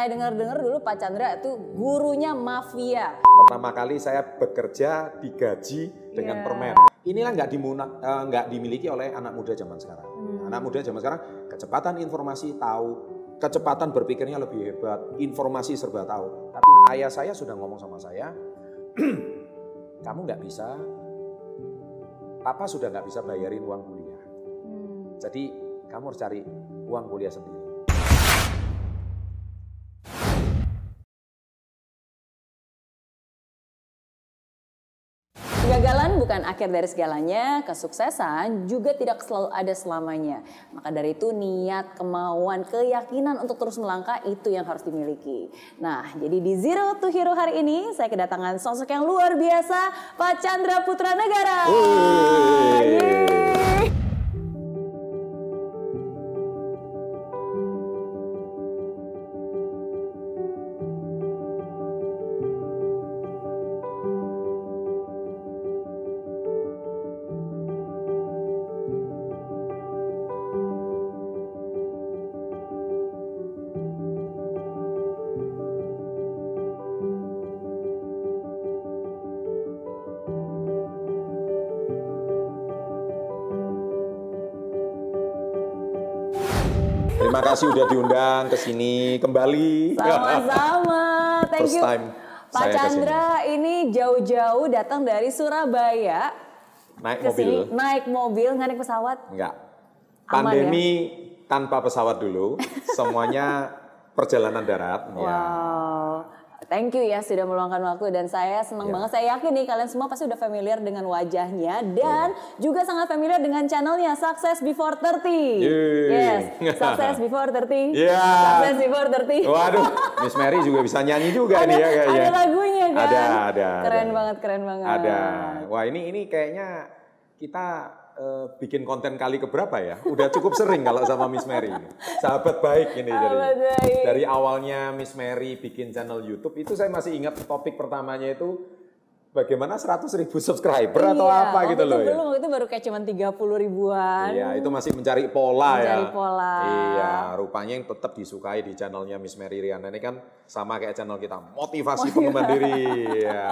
Saya dengar-dengar dulu Pak Chandra itu gurunya mafia. Pertama kali saya bekerja digaji dengan Iya. permen. Inilah nggak dimuna- eh, nggak dimiliki oleh anak muda zaman sekarang. Hmm. Anak muda zaman sekarang kecepatan informasi tahu, kecepatan berpikirnya lebih hebat, informasi serba tahu. Tapi ayah saya sudah ngomong sama saya, kamu nggak bisa, papa sudah nggak bisa bayarin uang kuliah. Hmm. Jadi kamu harus cari uang kuliah sendiri. Kegagalan bukan akhir dari segalanya, kesuksesan juga tidak selalu ada selamanya. Maka dari itu niat, kemauan, keyakinan untuk terus melangkah itu yang harus dimiliki. Nah, jadi di Zero to Hero hari ini saya kedatangan sosok yang luar biasa, Pak Chandra Putra Negara. Yeay. Terima kasih udah diundang ke sini kembali. Sama-sama. Thank First you. time Pak saya Chandra ini jauh-jauh datang dari Surabaya Naik ke mobil. naik mobil nggak naik pesawat. Enggak. Aman Pandemi tanpa pesawat dulu, semuanya perjalanan darat. Ya. Thank you ya sudah meluangkan waktu dan saya senang Ya. banget. Saya yakin nih kalian semua pasti udah familiar dengan wajahnya dan juga sangat familiar dengan channelnya Success Before 30. Yeay. Yes, Success Before 30. Iya. Success Before 30. Waduh, Miss Mary juga bisa nyanyi juga ada, nih ya kayaknya. ada lagunya kan? Ada, ada. Keren ada. banget, keren banget. Ada. Wah ini ini kayaknya kita eh, bikin konten kali keberapa ya? Udah cukup sering kalau sama Miss Mary. Sahabat baik ini Sahabat dari baik. dari awalnya Miss Mary bikin channel YouTube itu saya masih ingat topik pertamanya itu bagaimana 100 ribu subscriber atau Iya, apa gitu loh itu ya. Dulu waktu itu baru kayak cuma 30 ribuan. Iya, itu masih mencari pola ya. Mencari pola. Iya, rupanya yang tetap disukai di channelnya Miss Mary Riana ini kan sama kayak channel kita, motivasi pengembangan diri. Iya,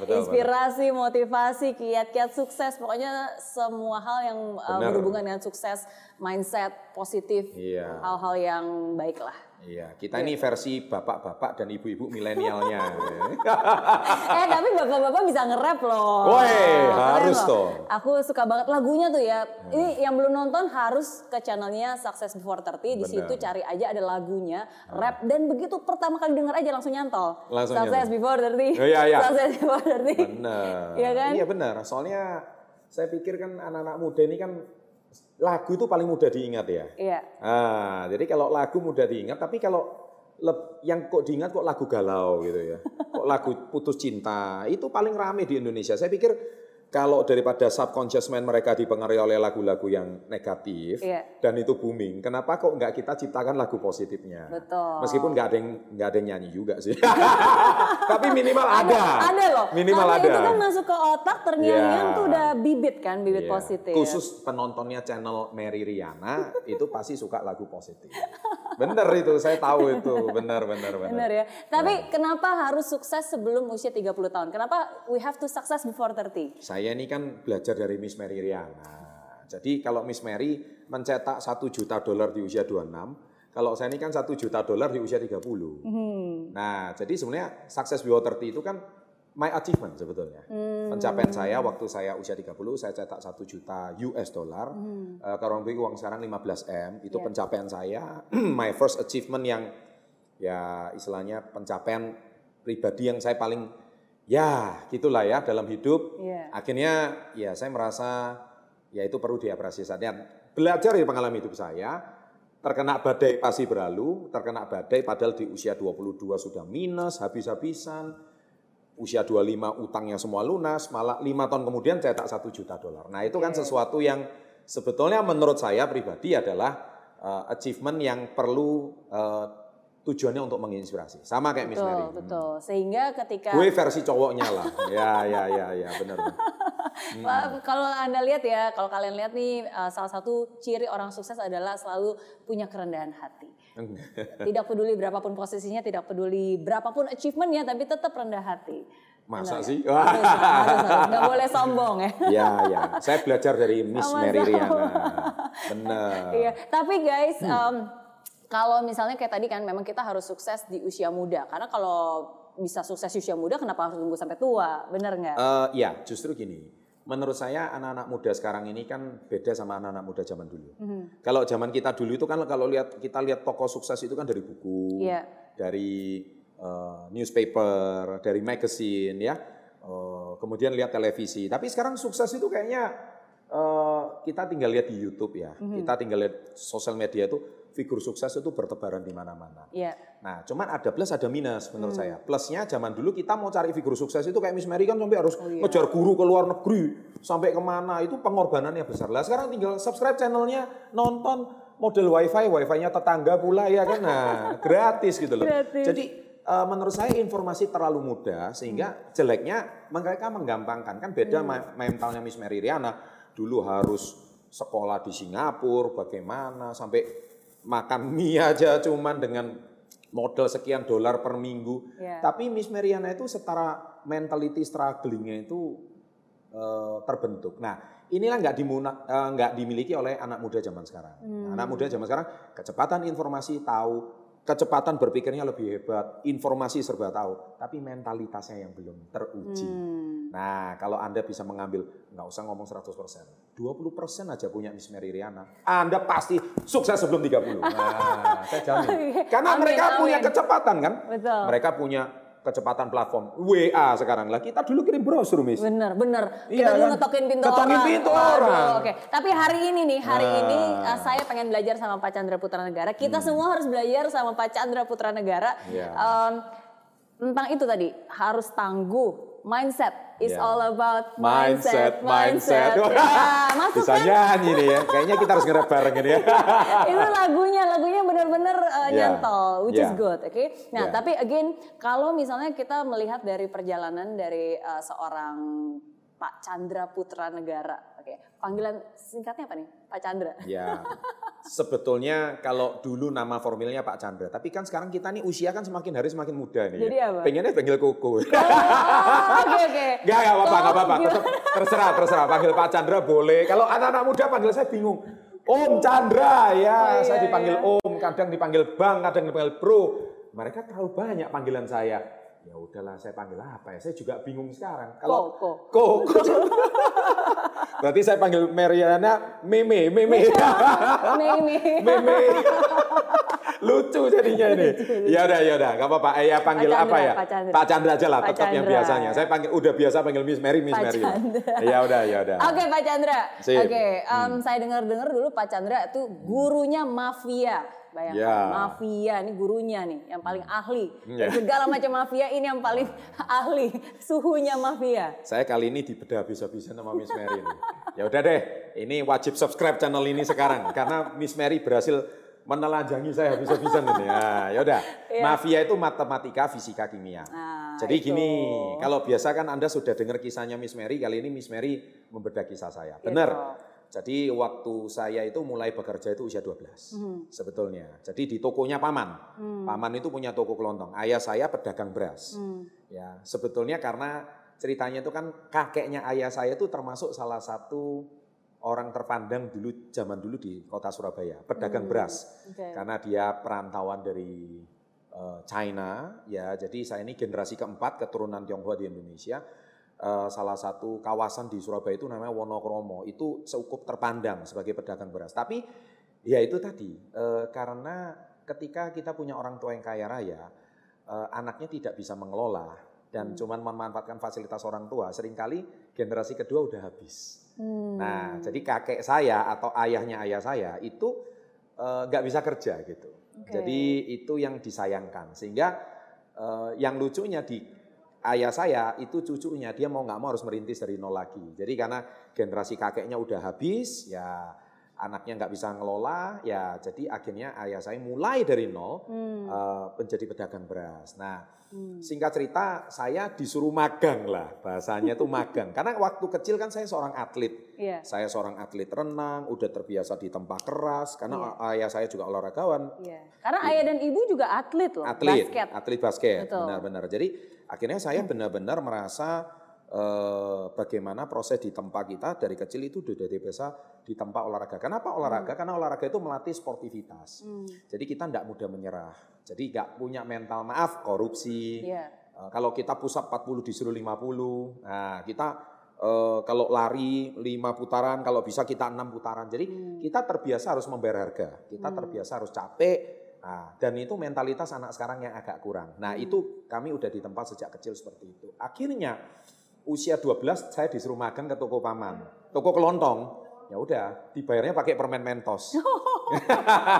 betul. betul. Inspirasi, motivasi, kiat-kiat sukses, pokoknya semua hal yang uh, Benar. berhubungan dengan sukses, mindset positif, Iya. hal-hal yang baik lah. Iya, kita ini versi bapak-bapak dan ibu-ibu milenialnya. eh tapi bapak-bapak bisa nge-rap loh. Woi, harus loh. tuh. Aku suka banget lagunya tuh ya. Ini yang belum nonton harus ke channelnya Success Before 30. Di situ cari aja ada lagunya, rap dan begitu pertama kali denger aja langsung nyantol. Langsung Success nyantol. Before 30. Oh, iya, iya. Success Before 30. benar. Iya kan? Iya benar. Soalnya saya pikir kan anak-anak muda ini kan lagu itu paling mudah diingat ya. Iya. Ah, jadi kalau lagu mudah diingat, tapi kalau leb- yang kok diingat kok lagu galau gitu ya, kok lagu putus cinta itu paling rame di Indonesia. Saya pikir kalau daripada subconscious mind mereka dipengaruhi oleh lagu-lagu yang negatif Iya. dan itu booming, kenapa kok nggak kita ciptakan lagu positifnya? Betul. Meskipun nggak ada yang nggak ada yang nyanyi juga sih, tapi minimal ada. Ada loh. Minimal Karena ada. itu kan masuk ke otak terngiang-ngiang Iya. tuh udah bibit kan, bibit Iya. positif. Khusus penontonnya channel Mary Riana itu pasti suka lagu positif. Bener itu, saya tahu itu. Bener, bener, bener. Bener ya. Tapi kenapa harus sukses sebelum usia 30 tahun? Kenapa we have to success before 30? Saya ini kan belajar dari Miss Mary Riana. Jadi kalau Miss Mary mencetak 1 juta dolar di usia 26, kalau saya ini kan 1 juta dolar di usia 30. Hmm. Nah, jadi sebenarnya success before 30 itu kan my achievement sebetulnya. Pencapaian saya waktu saya usia 30, saya cetak 1 juta US dollar. Eh, kalau orang bilang uang sekarang 15 M, itu Iya. pencapaian saya, my first achievement yang ya istilahnya pencapaian pribadi yang saya paling ya gitulah ya dalam hidup. Iya. Akhirnya ya saya merasa ya itu perlu diapresiasi. Dan belajar dari pengalaman hidup saya, terkena badai pasti berlalu, terkena badai padahal di usia 22 sudah minus, habis-habisan, usia 25 utangnya semua lunas, malah lima tahun kemudian cetak satu juta dolar. Nah itu kan sesuatu yang sebetulnya menurut saya pribadi adalah eh, achievement yang perlu eh, tujuannya untuk menginspirasi. Sama kayak Miss Betul, Mary. betul. Sehingga ketika Gue versi cowoknya lah. ya, ya, ya, ya, benar. Wah, Kalau Anda lihat ya, kalau kalian lihat nih uh, salah satu ciri orang sukses adalah selalu punya kerendahan hati. tidak peduli berapapun posisinya, tidak peduli berapapun achievementnya, tapi tetap rendah hati. Masa Benar sih? ya? Harus, harus. Nggak boleh sombong ya. Ya, ya. Saya belajar dari Miss. Mary Riana. Benar. Iya, tapi guys, Hmm. em, kalau misalnya kayak tadi kan memang kita harus sukses di usia muda. Karena kalau bisa sukses di usia muda, kenapa harus tunggu sampai tua? Bener nggak? Eh, ya, justru gini. Menurut saya anak-anak muda sekarang ini kan beda sama anak-anak muda zaman dulu. Mhm. Kalau zaman kita dulu itu kan kalau lihat kita lihat tokoh sukses itu kan dari buku, Iya. dari eh, newspaper, dari magazine ya. Eh, kemudian lihat televisi. Tapi sekarang sukses itu kayaknya eh, kita tinggal lihat di YouTube ya. Mhm. Kita tinggal lihat sosial media itu figur sukses itu bertebaran di mana-mana. Iya. Nah, cuman ada plus ada minus menurut Hmm. saya. Plusnya zaman dulu kita mau cari figur sukses itu kayak Miss Mary kan sampai harus Oh, iya. ngejar guru ke luar negeri, sampai ke mana itu pengorbanannya besar. Lah sekarang tinggal subscribe channelnya, nonton model wifi, wifi-nya tetangga pula ya kan, nah gratis gitu loh. Gratis. Jadi eh, menurut saya informasi terlalu mudah sehingga Hmm. jeleknya mereka menggampangkan kan beda ma- mentalnya Miss Mary Riana dulu harus sekolah di Singapura bagaimana sampai makan mie aja cuman dengan modal sekian dolar per minggu. Iya. Tapi Miss Mariana itu setara mentality strugglingnya itu eh, terbentuk. Nah inilah nggak eh, nggak dimiliki oleh anak muda zaman sekarang. Hmm. Anak muda zaman sekarang kecepatan informasi tahu, kecepatan berpikirnya lebih hebat, informasi serba tahu, tapi mentalitasnya yang belum teruji. Hmm. Nah, kalau Anda bisa mengambil, nggak usah ngomong 100%, 20% aja punya Miss Mary Riana, Anda pasti sukses sebelum 30. Nah, saya jamin. Karena Amin, mereka punya amin. kecepatan kan? Betul. Mereka punya kecepatan platform WA sekarang lah. Kita dulu kirim brosur, Miss. Bener, bener. Iya Kita dulu kan? ngetokin pintu orang. pintu orang. Oke, tapi hari ini nih, hari Nah. ini uh, saya pengen belajar sama Pak Chandra Putra Negara. Kita semua harus belajar sama Pak Chandra Putra Negara. Hmm. Iya. Um, tentang itu tadi, harus tangguh. Mindset is Iya. all about Mindset, mindset. mindset. Ya, masuk Bisa kan? nyanyi nih ya. Kayaknya kita harus ngerap bareng ini ya. itu lagunya lagunya benar-benar uh, Yeah. nyantol which is Yeah. good oke nah Yeah. tapi again kalau misalnya kita melihat dari perjalanan dari uh, seorang Pak Chandra Putra Negara oke panggilan singkatnya apa nih Pak Chandra Ya, sebetulnya kalau dulu nama formilnya Pak Chandra, tapi kan sekarang kita nih usia kan semakin hari semakin muda nih. Jadi ya. apa? Pengennya panggil Koko. Oh, oke oke Gak, gak apa-apa, gak apa-apa. Tetap terserah, terserah. Panggil Pak Chandra boleh. Kalau anak-anak muda panggil saya bingung. Om Chandra, ya. Oh, iya, saya dipanggil iya. Om, kadang dipanggil Bang, kadang dipanggil Bro. Mereka terlalu banyak panggilan saya. Ya udahlah, saya panggil apa ya? Saya juga bingung sekarang. Kalau Koko. Koko. Berarti saya panggil Mariana Meme, Meme. Mimi Meme. Lucu jadinya ini. Ya udah, ya udah, enggak apa-apa. Eh, ya panggil Pak apa ya? Pak Chandra. Pak Chandra aja lah, tetap yang biasanya. Saya panggil udah biasa panggil Miss Mary, Miss Pak Mary. Chandra. Ya udah, ya udah. Oke Pak Chandra. Hmm. Oke, em, saya dengar-dengar dulu Pak Chandra itu gurunya mafia. Bayangkan, Ya. mafia ini gurunya nih yang paling ahli. Ya. Segala macam mafia ini yang paling ahli. Suhunya mafia. Saya kali ini dibedah bisa-bisa sama Miss Mary. Ya udah deh, ini wajib subscribe channel ini sekarang karena Miss Mary berhasil menelanjangi saya bisa-bisa ini. Ya, ya udah. Iya. Mafia itu matematika, fisika, kimia. Nah, Jadi itu. gini, kalau biasa kan Anda sudah dengar kisahnya Miss Mary, kali ini Miss Mary membedah kisah saya. Gitu. Benar. Jadi waktu saya itu mulai bekerja itu usia 12 Hmm. sebetulnya. Jadi di tokonya paman. Paman itu punya toko kelontong. Ayah saya pedagang beras. Hmm. Ya, sebetulnya karena ceritanya itu kan kakeknya ayah saya itu termasuk salah satu orang terpandang dulu zaman dulu di kota Surabaya, pedagang Hmm, beras. oke. Karena dia perantauan dari eh, China, ya. Jadi saya ini generasi keempat keturunan Tionghoa di Indonesia. Eh, salah satu kawasan di Surabaya itu namanya Wonokromo. Itu cukup terpandang sebagai pedagang beras. Tapi ya itu tadi eh, karena ketika kita punya orang tua yang kaya raya, eh, anaknya tidak bisa mengelola dan cuman memanfaatkan fasilitas orang tua, sering kali generasi kedua udah habis. Hmm. Nah, jadi kakek saya atau ayahnya ayah saya itu eh, nggak bisa kerja gitu. Oke. Jadi itu yang disayangkan. Sehingga eh, yang lucunya di ayah saya itu cucunya dia mau nggak mau harus merintis dari nol lagi. Jadi karena generasi kakeknya udah habis, ya anaknya nggak bisa ngelola, ya jadi akhirnya ayah saya mulai dari nol Hmm. eh, menjadi pedagang beras. Nah, Hmm. singkat cerita saya disuruh magang lah, bahasanya itu magang. Karena waktu kecil kan saya seorang atlet. Iya. Saya seorang atlet renang, udah terbiasa di tempat keras karena ayah saya juga olahragawan, Iya. Karena ayah dan ibu juga atlet loh, atlet, basket. atlet basket, benar-benar. Jadi akhirnya saya benar-benar merasa eh, bagaimana proses di tempat kita dari kecil itu udah dari biasa di tempat olahraga. Kenapa olahraga? Karena olahraga itu melatih sportivitas. Hmm. Jadi kita tidak mudah menyerah. Jadi nggak punya mental maaf korupsi. Iya. Eh, kalau kita pusat 40 disuruh 50. Nah, kita eh, kalau lari 5 putaran, kalau bisa kita 6 putaran. Jadi Hmm. kita terbiasa harus membayar harga. Kita Hmm. terbiasa harus capek. Nah, dan itu mentalitas anak sekarang yang agak kurang. Nah, Hmm. itu kami udah di tempat sejak kecil seperti itu. Akhirnya usia 12 saya disuruh magang ke toko paman. Toko kelontong. Ya udah, dibayarnya pakai permen mentos.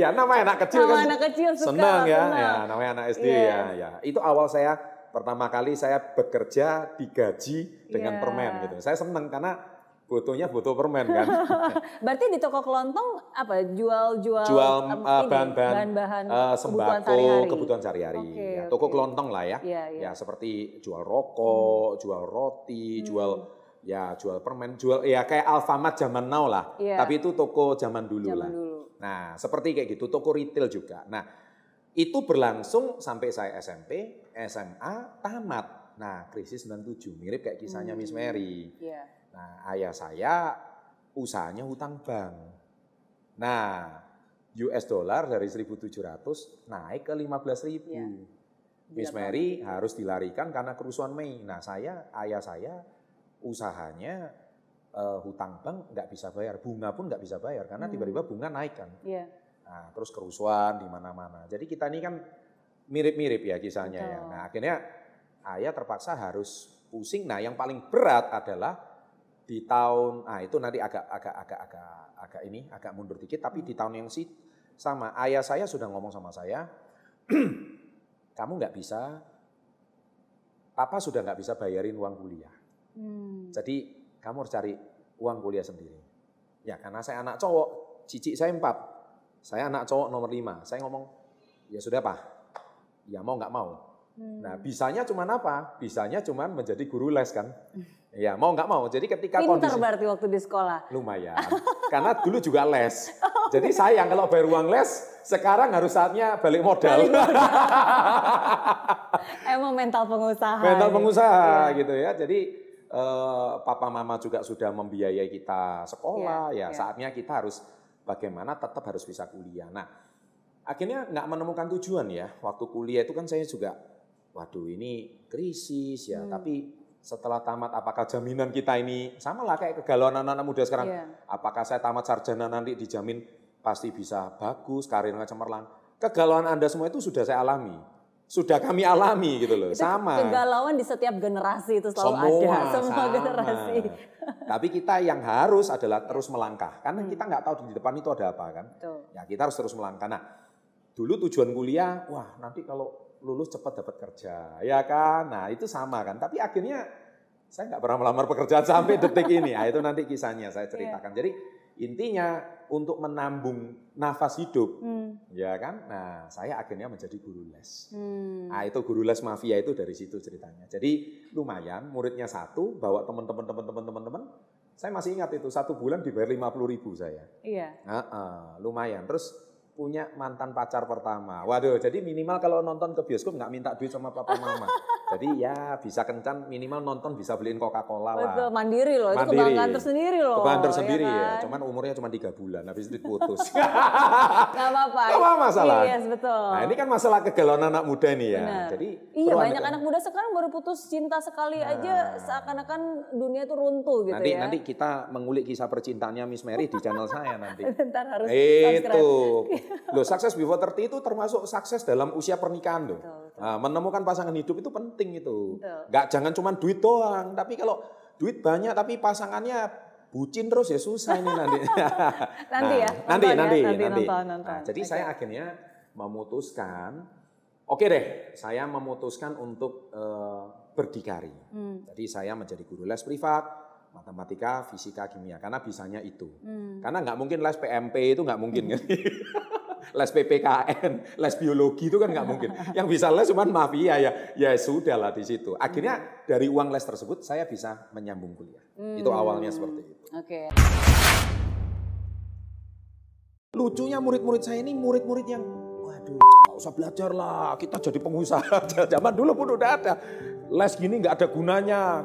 ya namanya anak kecil Sama kan anak kecil suka senang ya, senang. ya namanya anak SD Iya. ya, ya. Itu awal saya pertama kali saya bekerja digaji dengan Iya. permen gitu. Saya senang karena butuhnya butuh permen kan. Berarti di toko kelontong apa jual-jual Jual eh, bahan-bahan eh, kebutuhan sembako, sehari-hari. kebutuhan sehari-hari. Oke, ya, toko oke. kelontong lah ya. Iya, iya. Ya seperti jual rokok, jual roti, Hmm. jual ya jual permen, jual ya kayak Alfamart zaman now lah. Iya. Tapi itu toko zaman dulu Zaman lah. dulu. Nah, seperti kayak gitu, toko retail juga. Nah, itu berlangsung sampai saya SMP, SMA, tamat. Nah, krisis 97, mirip kayak kisahnya Miss Hmm. Mary. Iya. Nah, ayah saya usahanya hutang bank. Nah, US dollar dari 1.700 naik ke 15.000. Iya. Miss Mary harus dilarikan karena kerusuhan Mei. Nah, saya, ayah saya usahanya eh, hutang bank nggak bisa bayar, bunga pun nggak bisa bayar karena Hmm. tiba-tiba bunga naik kan. Iya. Nah, terus kerusuhan di mana-mana. Jadi kita ini kan mirip-mirip ya kisahnya ya. Betul. Nah, akhirnya ayah terpaksa harus pusing. Nah, yang paling berat adalah di tahun ah itu nanti agak agak agak agak agak ini agak mundur dikit tapi di tahun yang sih sama ayah saya sudah ngomong sama saya kamu nggak bisa papa sudah nggak bisa bayarin uang kuliah Hmm. jadi kamu harus cari uang kuliah sendiri. Ya karena saya anak cowok, cicik saya empat. Saya anak cowok nomor lima. Saya ngomong, ya sudah pak, ya mau nggak mau. Hmm. Nah bisanya cuman apa? Bisanya cuman menjadi guru les kan. Ya mau nggak mau. Jadi ketika Pinter kondisi berarti waktu di sekolah. lumayan, karena dulu juga les. Jadi sayang kalau bayar uang les, sekarang harus saatnya balik modal. Balik Emang mental pengusaha. mental pengusaha Iya. gitu ya. Jadi eh, papa mama juga sudah membiayai kita sekolah, Iya, ya iya. saatnya kita harus bagaimana tetap harus bisa kuliah. Nah, akhirnya nggak menemukan tujuan ya. Waktu kuliah itu kan saya juga, waduh ini krisis ya. Hmm. Tapi setelah tamat, apakah jaminan kita ini sama lah kayak kegalauan anak-anak muda sekarang? Iya. Apakah saya tamat sarjana nanti dijamin pasti bisa bagus, karirnya cemerlang? Kegalauan Anda semua itu sudah saya alami. Sudah kami alami gitu loh. Itu sama. kegalauan di setiap generasi itu selalu Semua, ada. Semua sama. generasi. Tapi kita yang harus adalah terus melangkah. Karena Hmm. kita nggak tahu di depan itu ada apa kan. Ya kita harus terus melangkah. Nah dulu tujuan kuliah, wah nanti kalau lulus cepat dapat kerja. Ya kan, nah itu sama kan. Tapi akhirnya saya nggak pernah melamar pekerjaan sampai detik ini. Nah, itu nanti kisahnya saya ceritakan. Jadi intinya untuk menambung nafas hidup, Hmm. ya kan. Nah saya akhirnya menjadi guru les. Hmm. Nah itu guru les mafia itu dari situ ceritanya. Jadi lumayan muridnya satu, bawa teman-teman teman-teman teman-teman. Saya masih ingat itu satu bulan dibayar 50 ribu saya. Iya. Nah, eh, lumayan. Terus punya mantan pacar pertama. Waduh, jadi minimal kalau nonton ke bioskop nggak minta duit sama papa mama. jadi ya bisa kencan minimal nonton bisa beliin Coca-Cola lah. Betul, mandiri loh. Itu Mandiri. kebanggaan tersendiri loh. Kebanggaan tersendiri ya, kan? cuman umurnya cuma tiga bulan, habis itu putus. Nggak apa-apa. Apa masalah. Yes, betul. nah ini kan masalah kegalauan anak muda nih ya. Benar. Jadi Iya banyak anak muda sekarang baru putus cinta sekali Nah. aja seakan-akan dunia itu runtuh gitu nanti ya. nanti kita mengulik kisah percintaannya Miss Mary di channel saya nanti. Ntar harus itu. Loh, sukses before 30 itu termasuk sukses dalam usia pernikahan loh. Betul, betul. Nah, menemukan pasangan hidup itu penting itu. Betul. Nggak jangan cuma duit doang, tapi kalau duit banyak tapi pasangannya bucin terus ya susah ini nanti. Nanti ya, Nah, Nanti, ya, nanti, nanti nanti. nonton, nonton. Nah, jadi Oke. saya akhirnya memutuskan, oke deh, saya memutuskan untuk eh, berdikari. Hmm. Jadi saya menjadi guru les privat, matematika, fisika, kimia, karena bisanya itu. Hmm. Karena nggak mungkin les PMP itu nggak mungkin kan. les PPKN, les biologi itu kan nggak mungkin. Yang bisa les cuma mafia ya, ya sudah lah di situ. Akhirnya dari uang les tersebut saya bisa menyambung kuliah. Itu awalnya seperti itu. Oke. Lucunya murid-murid saya ini murid-murid yang, waduh nggak usah belajar lah, kita jadi pengusaha. Zaman dulu pun udah ada. Les gini nggak ada gunanya.